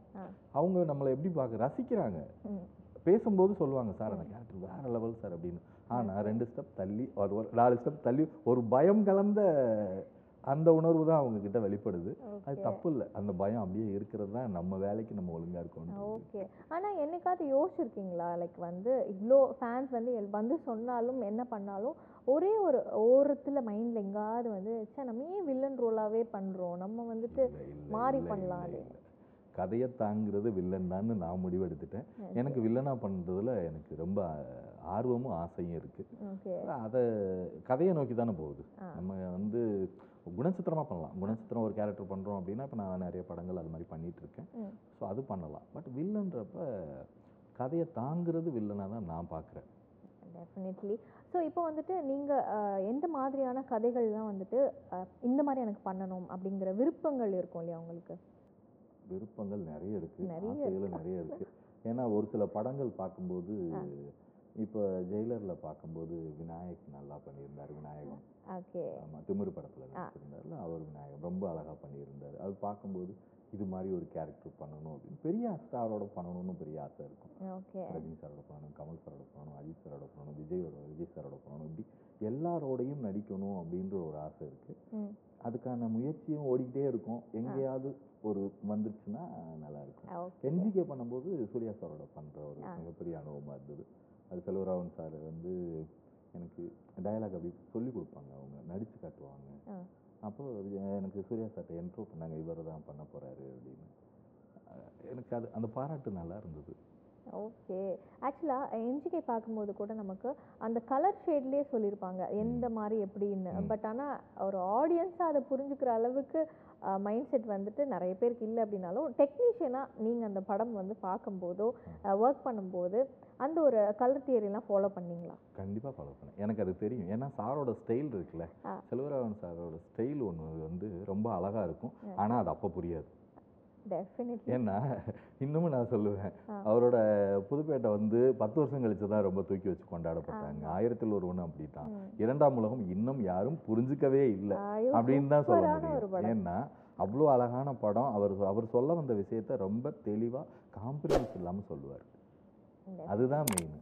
அவங்க நம்மளை எப்படி பார்க்க ரசிக்கிறாங்க. பேசும்போது சொல்லுவாங்க சார் அந்த கேரக்டர் வேற லெவல் சார் அப்படின்னு. ஆனா ரெண்டு ஸ்டெப் தள்ளி ஒரு நாலு ஸ்டெப் தள்ளி ஒரு பயம் கலந்த அந்த உணர்வு தான் அவங்க கிட்ட வெளிப்படுது. அது. தப்பு இல்லை அந்த பயம் அப்படியே இருக்கிறது தான் நம்ம வேலைக்கு நம்ம ஒழுங்கா இருக்கணும் ஓகே. ஆனா என்னைக்காவது யோசிச்சிருக்கீங்களா? லைக் வந்து இவ்வளோ ஃபேன்ஸ் வந்து வந்து சொன்னாலும் என்ன பண்ணாலும் ஒரே ஒரு ஓரத்துல மைண்ட்ல எங்காவது வந்து ச்சே நம்ம ஏன் வில்லன் ரோலாவே பண்றோம்? நம்ம வந்துட்டு மாறி பண்ணலாம். அது. கதையை தாங்கிறது வில்லன் தான் நான் முடிவெடுத்துட்டேன். எனக்கு வில்லனா பண்றதுல எனக்கு ரொம்ப ஆர்வமும் ஆசையும் இருக்கு. ஓகே அதை கதையை நோக்கி தானே போகுது. நம்ம வந்து குணச்சித்திரமா பண்ணலாம். குணச்சித்திரம் ஒரு கேரக்டர் பண்றோம் அப்படின்னா இப்போ நான் நிறைய படங்கள் அது மாதிரி ம். ஸோ அது பண்ணலாம். பட் வில்லன்றப்ப கதையை தாங்கிறது வில்லனா தான் நான் பார்க்குறேன் டெஃபினெட்லி ஸோ இப்போ வந்துட்டு நீங்க அஹ், எந்த மாதிரியான கதைகள்லாம் வந்துட்டு இந்த மாதிரி எனக்கு பண்ணணும் அப்படிங்கிற விருப்பங்கள் இருக்கும் இல்லையா உங்களுக்கு? விருப்பங்கள் நிறைய இருக்கு. நிறைய நிறைய இருக்கு. ஏன்னா ஒரு சில படங்கள் பார்க்கும்போது இப்போ ஜெயிலர்ல பார்க்கும்போது விநாயக் நல்லா பண்ணியிருந்தார் விநாயகம். ஓகே. ஆமா திமிரு படத்துல நடிச்சிருந்தாருல அவர் விநாயகம். ரொம்ப அழகா பண்ணியிருந்தாரு. அது பார்க்கும்போது இது மாதிரி ஒரு கேரக்டர் பண்ணணும் அப்படின்னு பெரிய ஸ்டாரோட பண்ணணும்னு பெரிய ஆசை இருக்கும். ரஜினி சாரோட பண்ணணும் கமல் சாரோட பண்ணணும் அஜித் சாரோட பண்ணணும் விஜயோட விஜய் சாரோட பண்ணணும். இப்படி எல்லாரோடையும் நடிக்கணும் அப்படின்ற ஒரு ஆசை இருக்கு. அதுக்கான முயற்சியும் ஓடிக்கிட்டே இருக்கும். எங்கேயாவது ஒரு வந்துருச்சுன்னா நல்லா இருக்கும். என்ஜிகே பண்ணும்போது சூர்யா சாரோட பண்ற ஒரு மிகப்பெரிய அனுபவமா இருந்தது. அது செல்வராவன் சார் வந்து எனக்கு டயலாக் அப்படி சொல்லி கொடுப்பாங்க. அவங்க நடிச்சு காட்டுவாங்க. அப்போ எனக்கு சூர்யா சார்ட்ட என்ட்ரோ பண்ணாங்க. இவர் தான் பண்ண போறாரு அப்படின்னு. எனக்கு அது அந்த பாராட்டு நல்லா இருந்தது. ஓகே. ஆக்சுவலாக என்ஜிகே பார்க்கும்போது கூட நமக்கு அந்த கலர் ஷேட்லேயே சொல்லியிருப்பாங்க எந்த மாதிரி எப்படின்னு. பட் ஆனால் ஒரு ஆடியன்ஸாக அதை புரிஞ்சுக்கிற அளவுக்கு மைண்ட் செட் வந்துட்டு நிறைய பேருக்கு இல்லை அப்படின்னாலும் டெக்னீஷியனாக நீங்கள் அந்த படம் வந்து பார்க்கும்போதோ ஒர்க் பண்ணும்போது அந்த ஒரு கலர் தியரிலாம் ஃபாலோ பண்ணீங்களா? கண்டிப்பா ஃபாலோ பண்ணேன். எனக்கு அது தெரியும். ஏன்னா சாரோட ஸ்டைல் இருக்குல்ல. ஆ. செல்வராவன் சாரோட ஸ்டைல் ஒன்று வந்து ரொம்ப அழகா இருக்கும். ஆனா அது அப்போ புரியாது. ஏன்னா இன்னமும் நான் சொல்லுவேன். அவரோட புதுப்பேட்டை வந்து பத்து வருஷம் கழிச்சு தான் ரொம்ப தூக்கி வச்சு கொண்டாடப்பட்டாங்க. ஆயிரத்தில் ஒரு ஒன்று அப்படி தான் இரண்டாம் உலகம் இன்னும் யாரும் புரிஞ்சுக்கவே இல்லை அப்படின்னு தான் சொல்ல முடியும். ஏன்னா அவ்வளோ அழகான படம். அவர் அவர் சொல்ல வந்த விஷயத்த ரொம்ப தெளிவா காம்ப்ரமைஸ் இல்லாம சொல்லுவார். அதுதான் மெயின்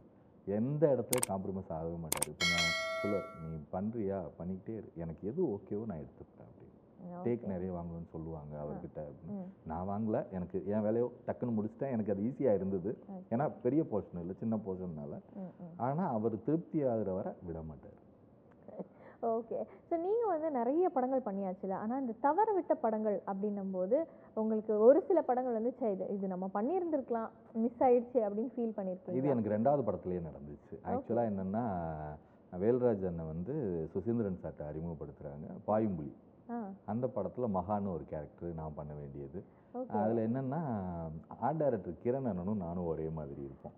எந்த இடத்துலயும் காம்ப்ரமைஸ் ஆகவே மாட்டார்? இப்போ நான் சொல்லுவார் நீ பண்றியா? பண்ணிக்கிட்டே இரு. எனக்கு எது ஓகேவோ நான் எடுத்துப்பேன் டேக் நிறைய வாங்கணும்னு சொல்லுவாங்க அவர்கிட்ட. நான் வாங்கல. எனக்கு என் வேலையோ டக்குன்னு முடிச்சிட்டேன். எனக்கு அது ஈஸியாக இருந்தது. ஏன்னா பெரிய போர்ஷன் இல்லை சின்ன போர்ஷன்னால ம் ம். ஆனா அவர் திருப்தி ஆகுற வரை விட மாட்டார். ஓகே ஸோ நீங்கள் வந்து நிறைய படங்கள் பண்ணியாச்சுல. ஆனால் இந்த தவற விட்ட படங்கள் அப்படின்னும்போது உங்களுக்கு ஒரு சில படங்கள் வந்து ச்சே இது இது நம்ம பண்ணியிருந்திருக்கலாம் மிஸ் ஆயிடுச்சு அப்படின்னு ஃபீல் இது பண்ணியிருக்கீங்க எனக்கு ரெண்டாவது படத்துலயே நடந்துச்சு. ஆக்சுவலாக என்னன்னா வேல்ராஜ் அண்ணன் வந்து சுசீந்திரன் சார்ட்ட அறிமுகப்படுத்துறாங்க. பாயும்புலி. அந்த படத்துல மகான்னு ஒரு கேரக்டர் நான் பண்ண வேண்டியது. அதுல என்னன்னா ஆர்ட் டைரக்டர் கிரண் அண்ணனும் நானும் ஒரே மாதிரி இருப்போம்.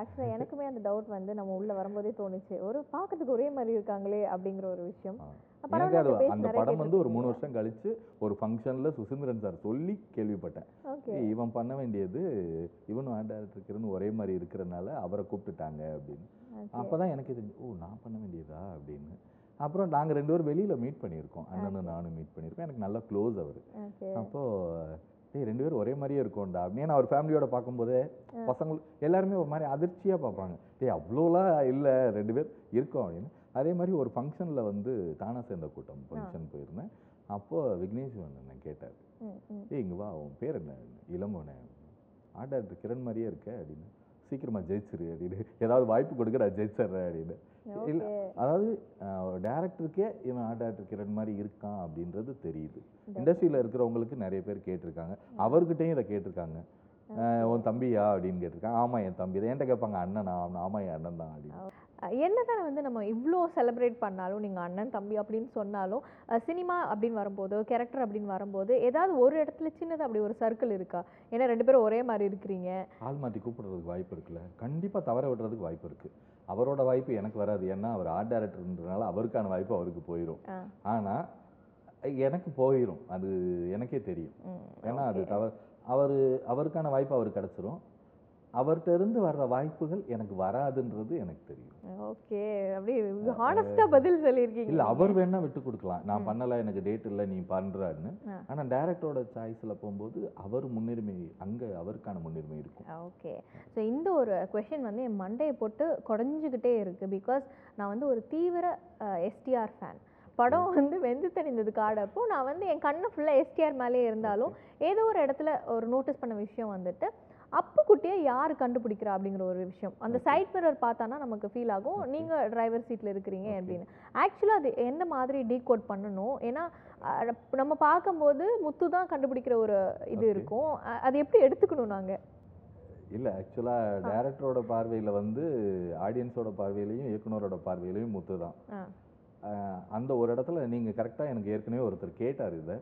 ஆக்சுவலாக எனக்குமே அந்த டவுட் வந்து நம்ம உள்ள வரும்போதே தோணுச்சு. ஒரு பார்க்கறதுக்கு ஒரே மாதிரி இருக்காங்களே அப்படிங்கிற ஒரு விஷயம். எனக்கு அது அந்த படம் வந்து ஒரு மூணு. வருஷம் கழிச்சு ஒரு ஃபங்க்ஷன்ல சுசீந்திரன் சார் சொல்லி கேள்விப்பட்டேன். இவன் பண்ண வேண்டியது இவனும் ஆர்ட் டைரக்டர் கிரண் ஒரே மாதிரி இருக்கிறனால அவரை கூப்பிட்டுட்டாங்க அப்படின்னு. அப்பதான் எனக்கு தெரிஞ்சு ஓ நான் பண்ண வேண்டியதா அப்படின்னு. அப்புறம் நாங்க ரெண்டு பேரும் வெளியில மீட் பண்ணியிருக்கோம். அண்ணனும் நானும் மீட் பண்ணியிருக்கோம். எனக்கு நல்லா க்ளோஸ் அவர். ஓகே அப்போ டேய் ரெண்டு பேரும் ஒரே மாதிரியே இருக்கோம்டா. அப்படின்னு அவர் ஃபேமிலியோட பார்க்கும்போதே பசங்க எல்லாருமே ஒரு மாதிரி அதிர்ச்சியா பார்ப்பாங்க. டேய் அவ்வளோலாம் இல்லை ரெண்டு பேர் இருக்கோம். அப்படின்னு. அதே மாதிரி ஒரு ஃபங்க்ஷன்ல வந்து தானா சேர்ந்த கூட்டம் ஃபங்க்ஷன் போயிருந்தேன். அப்போ விக்னேஷ் அண்ணன் கேட்டார். ஏய் இங்க வா உன் பேர் என்ன? இளங்கோனே ஆர்ட் டைரக்டர் கிரண் மாதிரியே இருக்க. அப்படின்னு. சீக்கிரமா ஜெயிச்சிரு அப்படின்னு. ஏதாவது வாய்ப்பு கொடுக்க நான் ஜெயிச்சிடுறேன் அப்படின்னு. இல்ல அதாவது டேரக்டருக்கே இவன் ஆர்ட் டைரக்டர் கிரண் மாதிரி இருக்கான் அப்படின்றது தெரியுது. இண்டஸ்ட்ரியில இருக்கிறவங்களுக்கு நிறைய பேர் கேட்டிருக்காங்க. அவர்கிட்டயும் இதை கேட்டிருக்காங்க. உன் தம்பியா? அப்படின்னு கேட்டிருக்காங்க. ஆமா என் தம்பி தான். என்கிட்ட கேட்பாங்க அண்ணனா? அவன் ஆமா என் அண்ணன் தான். அப்படின்னு. அஹ் என்னதான் வந்து நம்ம இவ்வளோ செலிப்ரேட் பண்ணாலும் நீங்கள் அண்ணன் தம்பி அப்படின்னு சொன்னாலும் சினிமா அப்படின்னு வரும்போது கேரக்டர் அப்படின்னு வரும்போது ஏதாவது ஒரு இடத்துல சின்னதாக அப்படி ஒரு சர்க்கிள் இருக்கா? ஏன்னா ரெண்டு பேரும் ஒரே மாதிரி இருக்கிறீங்க. ஆள் மாற்றி கூப்பிடுறதுக்கு வாய்ப்பு இருக்குல்ல. கண்டிப்பாக தவற விடுறதுக்கு வாய்ப்பு இருக்குது அவரோட வாய்ப்பு எனக்கு வராது. ஏன்னா அவர் ஆர்ட் டைரக்டர்ன்றனால அவருக்கான வாய்ப்பு அவருக்கு போயிடும். ஆனால் எனக்கு போயிடும் அது எனக்கே தெரியும். ஏன்னா அது. தவறு அவர் அவருக்கான வாய்ப்பு அவருக்கு கிடச்சிரும். அவர்கிட்ட வர்ற வாய்ப்புகள் எனக்கு வராதுன்றது எனக்கு தெரியும். ஓகே. அப்படியே ஹானஸ்டா பதில் சொல்லியிருக்கீங்க இல்ல. அவர் வேணா விட்டு கொடுக்கலாம். நான். பண்ணல எனக்கு டேட் இல்லை நீ பண்றான்னு. ஆனா டேரக்டரோட சாய்ஸ்ல போகும்போது அவர் முன்னுரிமை அங்க அவருக்கான முன்னுரிமை இருக்கும். ஓகே. ஸோ இந்த ஒரு கொஷின் வந்து என் மண்டையை போட்டு குடஞ்சிக்கிட்டே இருக்கு. பிகாஸ் நான் வந்து ஒரு தீவிர எஸ்டிஆர் ஃபேன் படம் வந்து வெந்து தெரிந்தது காடப்போ நான் வந்து என் கண்ணு ஃபுல்லாக எஸ்டிஆர் மேலே இருந்தாலும் ஏதோ ஒரு இடத்துல ஒரு நோட்டீஸ் பண்ண விஷயம் வந்துட்டு அப்பு குட்டியை யார் கண்டுபிடிக்கிறா அப்படிங்கிற ஒரு விஷயம். அந்த. சைட் மிரர் பார்த்தானா நமக்கு ஃபீல் ஆகும். Okay. நீங்க டிரைவர் சீட்ல இருக்கிறீங்க. அப்படின்னு. ஆக்சுவலாக அது எந்த மாதிரி டீகோட் பண்ணணும்? ஏன்னா நம்ம பார்க்கும்போது முத்து தான் கண்டுபிடிக்கிற ஒரு இது. இருக்கும். அது எப்படி எடுத்துக்கணும் நாங்க? இல்ல ஆக்சுவலா டேரக்டரோட பார்வையில வந்து ஆடியன்ஸோட பார்வையிலையும் இயக்குனரோட பார்வையிலையும் முத்து தான். அந்த ஒரு இடத்துல நீங்க கரெக்டா எனக்கு ஏற்கனவே ஒருத்தர் கேட்டார் இதை.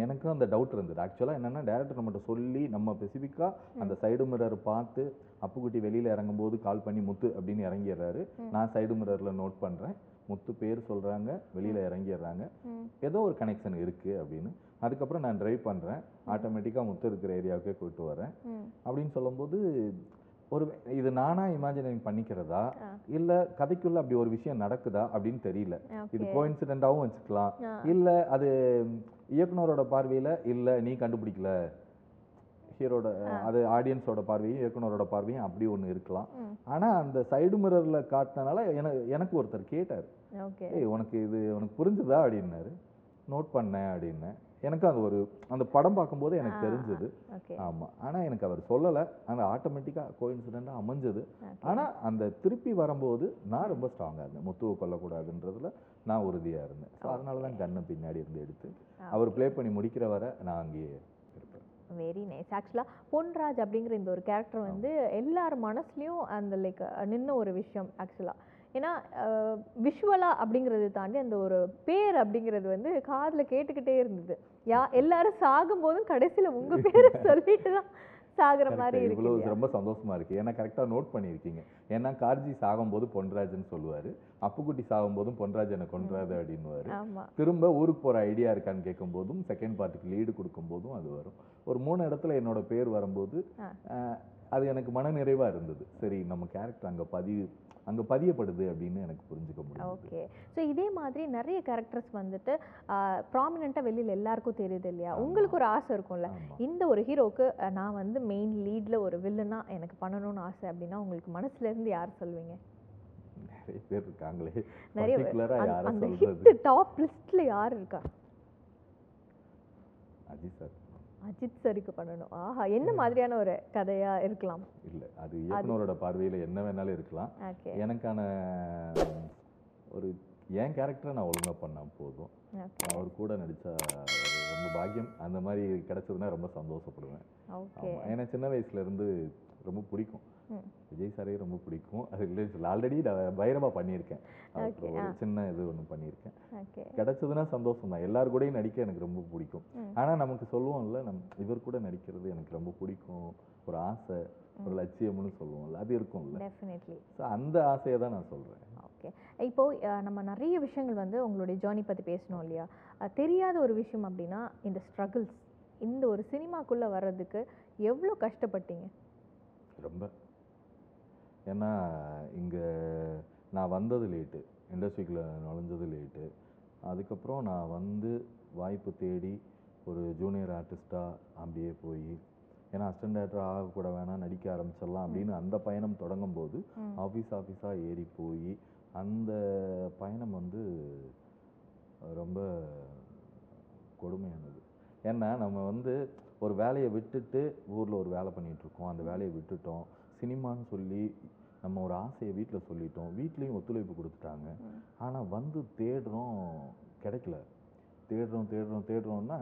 எனக்கும் அந்த டவுட் இருந்தது. ஆக்சுவலாக என்னன்னா டேரக்டர் நம்மகிட்ட சொல்லி நம்ம ஸ்பெசிஃபிக்காக அந்த சைடு மிரர் பார்த்து அப்புக்குட்டி வெளியில இறங்கும்போது கால் பண்ணி முத்து அப்படின்னு இறங்கிடுறாரு. நான் சைடு மிரர்ல நோட் பண்றேன். முத்து பேர் சொல்றாங்க வெளியில இறங்கிடுறாங்க. ஏதோ ஒரு கனெக்ஷன் இருக்கு அப்படின்னு. அதுக்கப்புறம் நான் டிரைவ் பண்றேன். ஆட்டோமேட்டிக்காக முத்து இருக்கிற ஏரியாவுக்கே கூப்பிட்டு வரேன். அப்படின்னு சொல்லும்போது ஒரு இது நானா இமேஜினிங் பண்ணிக்கிறதா. இல்ல கதைக்குள்ள அப்படி ஒரு விஷயம் நடக்குதா? அப்படின்னு தெரியல. இது ஓகே. கோயின்சிடென்ட்டாகவும் வச்சுக்கலாம். இல்ல அது இயக்குனரோட பார்வையில இல்ல நீ கண்டுபிடிக்கல. ஹீரோட அது ஆடியன்ஸோட பார்வையும் இயக்குனரோட பார்வையும் அப்படி ஒண்ணு இருக்கலாம். ஆனா அந்த சைடு மிரர்ல காட்டினனால எனக்கு ஒருத்தர் கேட்டார். ஏய் உனக்கு இது உனக்கு புரிஞ்சுதா? அப்படின்னாரு. நோட் பண்ணேன் அப்படின்னேன். எனக்கு அது ஒரு அந்த படம் பார்க்கும்போது எனக்கு. தெரிஞ்சது. ஓகே. ஆமா. ஆனா எனக்கு அவர் சொல்லல. அந்த ஆட்டோமேட்டிக்கா கோயின்சிடென்ட்டாக அமைஞ்சது. ஓகே. ஆனா அந்த திருப்பி வரும்போது நான் ரொம்ப ஸ்ட்ராங்கா இருந்தேன். முத்துவை கொல்லக்கூடாதுன்றதுல நான் உறுதியா இருந்தேன். ஸோ அதனால தான் கண்ணை பின்னாடி இருந்து எடுத்து அவர் ப்ளே பண்ணி முடிக்கிற வரை நான் அங்கேயே இருப்பேன். வெரி நைஸ் ஆக்சுவலாக பொன்ராஜ் அப்படிங்கிற இந்த ஒரு கேரக்டர் வந்து எல்லார் மனசுலயும் அந்த லைக் நின்ன ஒரு விஷயம் ஆக்சுவலாக ஏன்னா விஷுவலாக அப்படிங்கிறது தாண்டி அந்த ஒரு பேர் அப்படிங்கிறது வந்து காதுல கேட்டுக்கிட்டே இருந்தது. யா எல்லாரும் சாகும்போதும் கடைசியில உங்க பேரை *laughs* சொல்லிட்டு தான் சாகுற மாதிரி. இருக்கு? ரொம்ப சந்தோஷமா இருக்கு. ஏன்னா கரெக்டா நோட் பண்ணியிருக்கீங்க. ஏன்னா கார்ஜி சாகும்போது பொன்ராஜ்னு சொல்லுவாரு. அப்புக்குட்டி சாகும்போதும் பொன்ராஜ் என்ன கொன்றாது அப்படின்னுவாரு. ஆமா. திரும்ப ஊருக்கு போற ஐடியா இருக்கான்னு கேட்கும்போதும் செகண்ட் பார்ட்டுக்கு லீடு கொடுக்கும்போதும் அது வரும். ஒரு மூணு இடத்துல என்னோட பேர் வரும்போது அது எனக்கு மன நிறைவா இருந்தது. சரி நம்ம கேரக்டர் அங்க பதிவு அங்க பதியப்படுது அப்படின்னு எனக்கு புரிஞ்சுக்க முடியும் ஓகே. ஸோ இதே மாதிரி நிறைய கேரக்டர்ஸ் வந்துட்டு ப்ராமினெண்ட்டாக வெளியில் எல்லாருக்கும் தெரியுது இல்லையா. உங்களுக்கு ஒரு ஆசை இருக்கும்ல? இந்த ஒரு ஹீரோக்கு நான் வந்து மெயின் லீட்ல ஒரு வில்லனா எனக்கு பண்ணணும்னு ஆசை அப்படின்னா உங்களுக்கு மனசுல இருந்து யார் சொல்வீங்க? நிறைய பேர் இருக்காங்களே. நிறைய அந்த- டாப் லிஸ்ட்ல யார் இருக்கா? அஜித் சார் அஜித் சரிக்கு பண்ணணும். ஆஹா என்ன மாதிரியான ஒரு கதையா இருக்கலாம்? இல்ல அது இயக்குனரோட பார்வையில என்ன வேணாலும் இருக்கலாம். எனக்கான ஒரு என் கேரக்டரை நான் ஒழுங்கா பண்ணா போதும். அவர் கூட ஒரு ரொம்ப பாக்கியம். அந்த மாதிரி கிடைச்சதுன்னா ரொம்ப சந்தோஷப்படுவேன். ஏன்னா சின்ன வயசுல இருந்து ரொம்ப பிடிக்கும். விஜய் சாரே ரொம்ப பிடிக்கும். அது இல்லை ஆல்ரெடி நான் பைரவா பண்ணியிருக்கேன். Okay, ஒரு. சின்ன இது ஒன்று பண்ணியிருக்கேன். கிடைச்சதுன்னா சந்தோஷம் தான் எல்லார் கூடயும் நடிக்க எனக்கு ரொம்ப பிடிக்கும். ம். ஆனா நமக்கு சொல்லுவோம்ல நம் இவர் கூட நடிக்கிறது எனக்கு ரொம்ப பிடிக்கும். ஒரு ஆசை ஒரு லட்சியம்னு சொல்லுவோம்ல அது இருக்கும்ல. டெஃபினெட்லி ஸோ அந்த ஆசையை தான் நான் சொல்றேன். ஓகே இப்போ நம்ம நிறைய விஷயங்கள் வந்து உங்களுடைய ஜேர்னி பத்தி பேசணும் இல்லையா? தெரியாத ஒரு விஷயம் அப்படின்னா இந்த ஸ்ட்ரகிள்ஸ் இந்த ஒரு சினிமாக்குள்ள வர்றதுக்கு எவ்வளோ கஷ்டப்பட்டீங்க? ரொம்ப. ஏன்னா இங்க நான் வந்தது லேட்டு இண்டஸ்ட்ரிக்குள்ள நுழைஞ்சது லேட்டு அதுக்கப்புறம் நான் வந்து வாய்ப்பு தேடி ஒரு ஜூனியர் ஆர்டிஸ்ட்டாக அப்படியே போய் ஏன்னா அசிஸ்டன்ட் டேரக்டர் ஆகக்கூட வேணாம் நடிக்க ஆரம்பிச்சிடலாம் அப்படின்னு அந்த பயணம் தொடங்கும் போது. ஆஃபீஸ் ஆஃபீஸாக ஏறி போய் அந்த பயணம் வந்து ரொம்ப கொடுமையானது. ஏன்னா நம்ம வந்து ஒரு வேலையை விட்டுட்டு ஊரில் ஒரு வேலை பண்ணிட்டு இருக்கோம். அந்த வேலையை விட்டுட்டோம். சினிமான்னு சொல்லி நம்ம ஒரு ஆசையை வீட்டில் சொல்லிட்டோம். வீட்லேயும் ஒத்துழைப்பு கொடுத்துட்டாங்க. ஆனால் வந்து தேடுறோம் கிடைக்கல. தேடுறோம் தேடுறோம் தேடுறோம்னா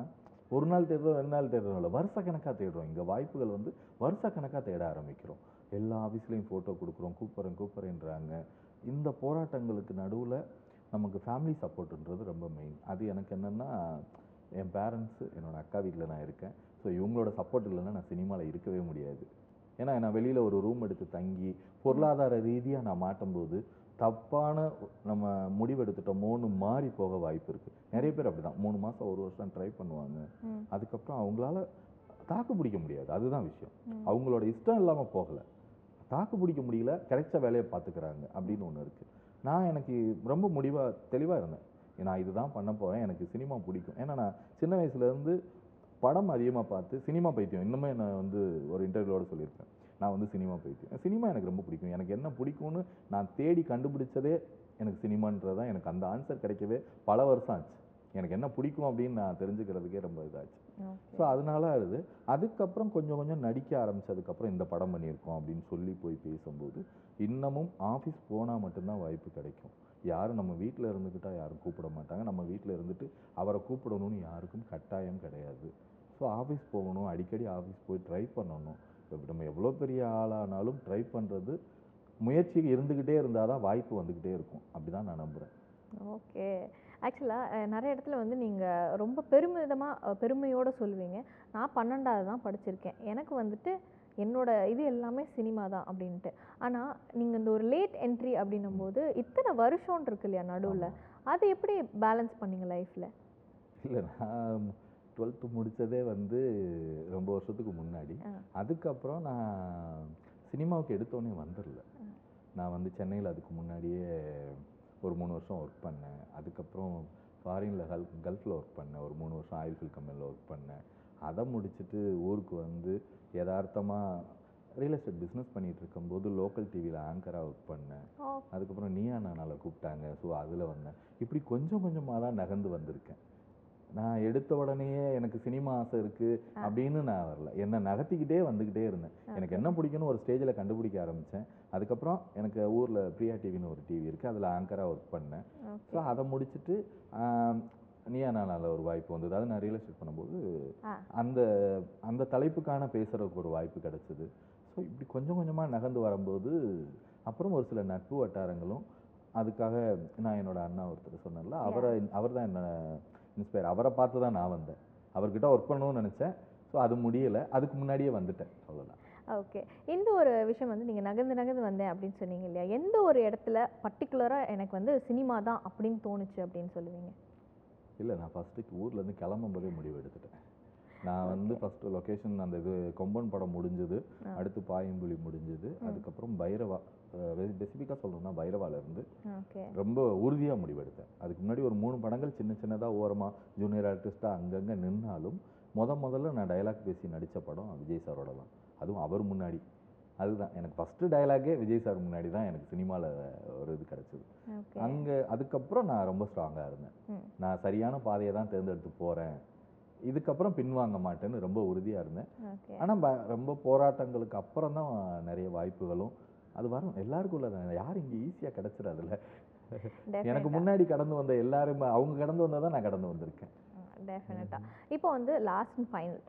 ஒரு நாள் தேடுறோம் ரெண்டு நாள் தேடுறோம் இல்லை வருஷக்கணக்காக தேடுறோம். இங்கே வாய்ப்புகள் வந்து வருஷக்கணக்காக தேட ஆரம்பிக்கிறோம். எல்லா ஆஃபீஸ்லேயும் ஃபோட்டோ கொடுக்குறோம். கூப்பிட்றேன் கூப்பிட்றேன்றாங்க. இந்த போராட்டங்களுக்கு நடுவில் நமக்கு ஃபேமிலி சப்போர்ட்டுன்றது ரொம்ப மெயின் அது எனக்கு என்னென்னா என் பேரண்ட்ஸு என்னோட அக்கா வீட்டில் நான் இருக்கேன். ஸோ இவங்களோட சப்போர்ட் இல்லைன்னா நான் சினிமாவில் இருக்கவே முடியாது. ஏன்னா நான் வெளியில் ஒரு ரூம் எடுத்து தங்கி பொருளாதார ரீதியாக நான் மாட்டும்போது தப்பான நம்ம முடிவெடுத்துட்டோமோன்னு மாறி போக வாய்ப்பு இருக்குது நிறைய பேர் அப்படி தான் மூணு மாதம் ஒரு வருஷம் ட்ரை பண்ணுவாங்க. அதுக்கப்புறம் அவங்களால தாக்கு பிடிக்க முடியாது. அதுதான் விஷயம். அவங்களோட இஷ்டம் இல்லாமல் போகலை. தாக்கு பிடிக்க முடியல கிடைச்ச வேலையை பார்த்துக்கிறாங்க அப்படின்னு ஒன்று இருக்குது நான் எனக்கு ரொம்ப முடிவாக தெளிவாக இருந்தேன். நான் இதுதான் பண்ண போகிறேன் எனக்கு சினிமா பிடிக்கும். ஏன்னா நான் சின்ன வயசுலேருந்து படம் அதிகமாக பார்த்து சினிமா பைத்தியம். இன்னுமே நான் வந்து ஒரு இன்டர்வியூவோட சொல்லியிருப்பேன். நான் வந்து சினிமா பைத்தியம். சினிமா எனக்கு ரொம்ப பிடிக்கும். எனக்கு என்ன பிடிக்கும்னு நான் தேடி கண்டுபிடிச்சதே எனக்கு சினிமான்றது தான். எனக்கு அந்த ஆன்சர் கிடைக்கவே பல வருஷம் ஆச்சு. எனக்கு என்ன பிடிக்கும் அப்படின்னு நான் தெரிஞ்சுக்கிறதுக்கே ரொம்ப இதாச்சு. ஸோ அதனால அது அதுக்கப்புறம் கொஞ்சம் கொஞ்சம் நடிக்க ஆரம்பிச்சதுக்கப்புறம் இந்த படம் பண்ணியிருக்கோம் அப்படின்னு சொல்லி போய் பேசும்போது இன்னமும் ஆஃபீஸ் போனால் மட்டும்தான் வாய்ப்பு கிடைக்கும். யாரும் நம்ம வீட்டில் இருந்துக்கிட்டா யாரும் கூப்பிட மாட்டாங்க. நம்ம வீட்டில் இருந்துட்டு அவரை கூப்பிடணும்னு யாருக்கும் கட்டாயம் கிடையாது. ஸோ ஆஃபீஸ் போகணும் அடிக்கடி ஆஃபீஸ் போய் ட்ரை பண்ணணும். இப்ப நம்ம எவ்வளோ பெரிய ஆளானாலும் ட்ரை பண்ணுறது முயற்சி இருந்துக்கிட்டே இருந்தால் தான் வாய்ப்பு வந்துக்கிட்டே இருக்கும். அப்படி தான் நான் நம்புகிறேன் ஓகே. ஆக்சுவலாக நிறைய இடத்துல வந்து நீங்கள் ரொம்ப பெருமிதமாக பெருமையோடு சொல்லுவீங்க நான் பன்னெண்டாவது தான் படிச்சிருக்கேன். எனக்கு வந்துட்டு என்னோட இது எல்லாமே சினிமா தான் அப்படின்ட்டு. ஆனால் நீங்கள் இந்த ஒரு லேட் என்ட்ரி அப்படின்னும் போது இத்தனை வருஷம் இருக்கு இல்லையா நடுவில்? அது எப்படி பேலன்ஸ் பண்ணீங்க லைஃப்பில் இல்லை நான் டுவெல்த்து முடித்ததே வந்து ரொம்ப வருஷத்துக்கு முன்னாடி. அதுக்கப்புறம் நான் சினிமாவுக்கு எடுத்தோடனே வந்துடல. நான் வந்து சென்னையில் அதுக்கு முன்னாடியே ஒரு மூணு வருஷம் ஒர்க் பண்ணேன். அதுக்கப்புறம் ஃபாரினில் கல் கல்ஃபில் ஒர்க் பண்ணேன். ஒரு மூணு வருஷம் ஆயில் ஃபில் கம்பெனியில் ஒர்க் பண்ணேன். அதை முடிச்சுட்டு ஊருக்கு வந்து யதார்த்தமாக ரியல் எஸ்டேட் பிஸ்னஸ் பண்ணிகிட்டு இருக்கும்போது லோக்கல் டிவியில் ஆங்கராக ஒர்க் பண்ணேன். அதுக்கப்புறம் நீயா நானால கூப்பிட்டாங்க. ஸோ அதில் வந்தேன். இப்படி கொஞ்சம் கொஞ்சமாக தான் நகர்ந்து வந்திருக்கேன். நான் எடுத்த உடனேயே எனக்கு சினிமா ஆசை இருக்குது அப்படின்னு நான் வரல. என்னை நகர்த்திக்கிட்டே வந்துக்கிட்டே இருந்தேன். எனக்கு என்ன பிடிக்கும்னு ஒரு ஸ்டேஜில் கண்டுபிடிக்க ஆரம்பித்தேன் அதுக்கப்புறம் எனக்கு ஊரில் பிரியா டிவின்னு ஒரு டிவி இருக்குது அதில் ஆங்கராக ஒர்க் பண்ணேன். ஸோ அதை முடிச்சுட்டு நீயா நானால ஒரு வாய்ப்பு வந்தது. அது நான் ரியல் எஸ்டேட் பண்ணும்போது. அந்த அந்த தலைப்புக்கான பேசுகிறதுக்கு ஒரு வாய்ப்பு கிடைச்சது. ஸோ இப்படி கொஞ்சம் கொஞ்சமாக நகர்ந்து வரும்போது அப்புறம் ஒரு சில நட்பு வட்டாரங்களும் அதுக்காக நான் என்னோட அண்ணா ஒருத்தர் சொன்னேன்ல அவரை அவர் தான் என்ன இன்ஸ்பயர் அவரை பார்த்து தான் நான் வந்தேன். அவர்கிட்ட ஒர்க் பண்ணணும்னு நினச்சேன். ஸோ அது முடியலை. அதுக்கு முன்னாடியே வந்துட்டேன். அவ்வளோதான் ஓகே இந்த ஒரு விஷயம் வந்து நீங்கள் நகர்ந்து நகர்ந்து வந்தேன் அப்படின்னு சொன்னீங்க இல்லையா? எந்த ஒரு இடத்துல பர்டிகுலராக எனக்கு வந்து சினிமா தான் அப்படின்னு தோணுச்சு அப்படின்னு சொல்லுவீங்க? இல்லை நான் ஃபஸ்ட்டு ஊர்லேருந்து கிளம்பும்போதே முடிவு எடுத்துட்டேன். நான் வந்து ஃபஸ்ட்டு லொக்கேஷன் அந்த இது கொம்பன் படம் முடிஞ்சது. அடுத்து பாயம்புலி முடிஞ்சது. அதுக்கப்புறம் பைரவா ஸ்பெசிஃபிக்காக சொல்லணும்னா பைரவால இருந்து ஓகே. ரொம்ப உறுதியாக முடிவெடுத்தேன். அதுக்கு முன்னாடி ஒரு மூணு படங்கள் சின்ன சின்னதாக ஓரமாக ஜூனியர் ஆர்டிஸ்ட்டாக அங்கங்கே நின்னாலும் முத முதல்ல நான் டயலாக் பேசி நடித்த படம் விஜய் சாரோட தான். அதுவும் அவர் முன்னாடி. அதுதான். எனக்கு ஃபஸ்ட்டு டயலாகே விஜய் சார் முன்னாடி தான் எனக்கு சினிமாவில் ஒரு இது கிடச்சிது. அங்கே அதுக்கப்புறம் நான் ரொம்ப ஸ்ட்ராங்காக இருந்தேன். நான் சரியான பாதையை தான் தேர்ந்தெடுத்து போகிறேன் இதுக்கப்புறம் பின்வாங்க மாட்டேன்னு ரொம்ப உறுதியாக இருந்தேன். ஆனால் ரொம்ப போராட்டங்களுக்கு அப்புறம் தான் நிறைய வாய்ப்புகளும் அது வரும் எல்லாருக்கும் உள்ளது யாரும் இங்கே ஈஸியாக கிடச்சிடாதுல்ல எனக்கு முன்னாடி கடந்து வந்த எல்லாருமே அவங்க கடந்து வந்தால் தான் நான் கடந்து வந்திருக்கேன். டெஃபினட்டாக இப்போ வந்து லாஸ்ட் அண்ட் ஃபைனல்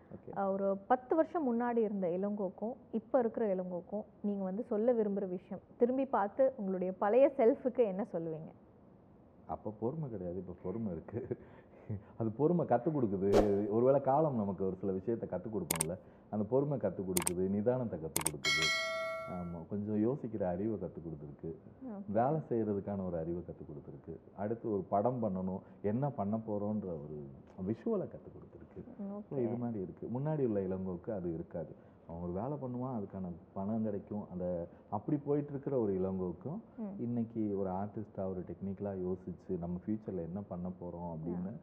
ஒரு பத்து வருஷம் முன்னாடி இருந்த இளங்கோக்கும் இப்போ இருக்கிற இளங்கோக்கும் நீங்கள் வந்து சொல்ல விரும்புகிற விஷயம் திரும்பி பார்த்து உங்களுடைய பழைய செல்ஃபுக்கு என்ன சொல்லுவீங்க? அப்போ பொறுமை கிடையாது. இப்போ பொறுமை இருக்குது அது பொறுமை கற்றுக் கொடுக்குது. ஒருவேளை காலம் நமக்கு ஒரு சில விஷயத்தை கற்றுக் கொடுப்போம்ல. அந்த பொறுமை கற்றுக் கொடுக்குது. நிதானத்தை கற்றுக் கொடுக்குது. ஆமாம் கொஞ்சம் யோசிக்கிற அறிவை கற்றுக் கொடுத்துருக்கு. வேலை செய்கிறதுக்கான ஒரு அறிவை கற்றுக் கொடுத்துருக்கு. அடுத்து ஒரு படம் பண்ணணும் என்ன பண்ண போகிறோன்ற ஒரு விஷுவலை கற்றுக் கொடுத்துருக்கு. ஸோ இது மாதிரி இருக்குது முன்னாடி உள்ள இளங்கோவுக்கு அது இருக்காது. அவன் ஒரு வேலை பண்ணுவான் அதுக்கான பணம் கிடைக்கும். அந்த அப்படி போயிட்டு இருக்கிற ஒரு இளங்கோவுக்கும். இன்னைக்கு ஒரு ஆர்டிஸ்டாக ஒரு டெக்னிக்கலாக யோசிச்சு நம்ம ஃப்யூச்சரில் என்ன பண்ண போகிறோம் அப்படின்னு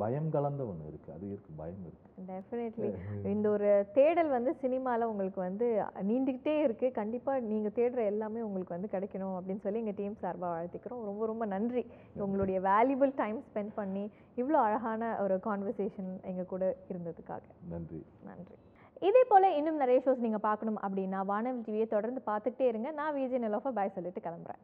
பயம் கலந்த ஒன்று இருக்குது அது இருக்குது பயம் இருக்குது டெஃபினெட்லி இந்த ஒரு தேடல் வந்து சினிமாவில் உங்களுக்கு வந்து நீண்டுக்கிட்டே இருக்குது கண்டிப்பாக நீங்கள் தேடுற எல்லாமே உங்களுக்கு வந்து கிடைக்கணும் அப்படின்னு சொல்லி எங்கள் டீம் சார்பாக வாழ்த்திக்கிறோம். ரொம்ப ரொம்ப நன்றி. உங்களுடைய வேல்யூபிள் டைம் ஸ்பெண்ட் பண்ணி இவ்வளோ அழகான ஒரு கான்வர்சேஷன் எங்கள் கூட இருந்ததுக்காக. நன்றி. நன்றி. இதே போல் இன்னும் நிறைய ஷோஸ் நீங்கள் பார்க்கணும் அப்படின்னா வானவில் டிவியை தொடர்ந்து பார்த்துக்கிட்டே இருங்க. நான் விஜய் நிலோஃபா பாய் சொல்லிட்டு கிளம்புறேன்.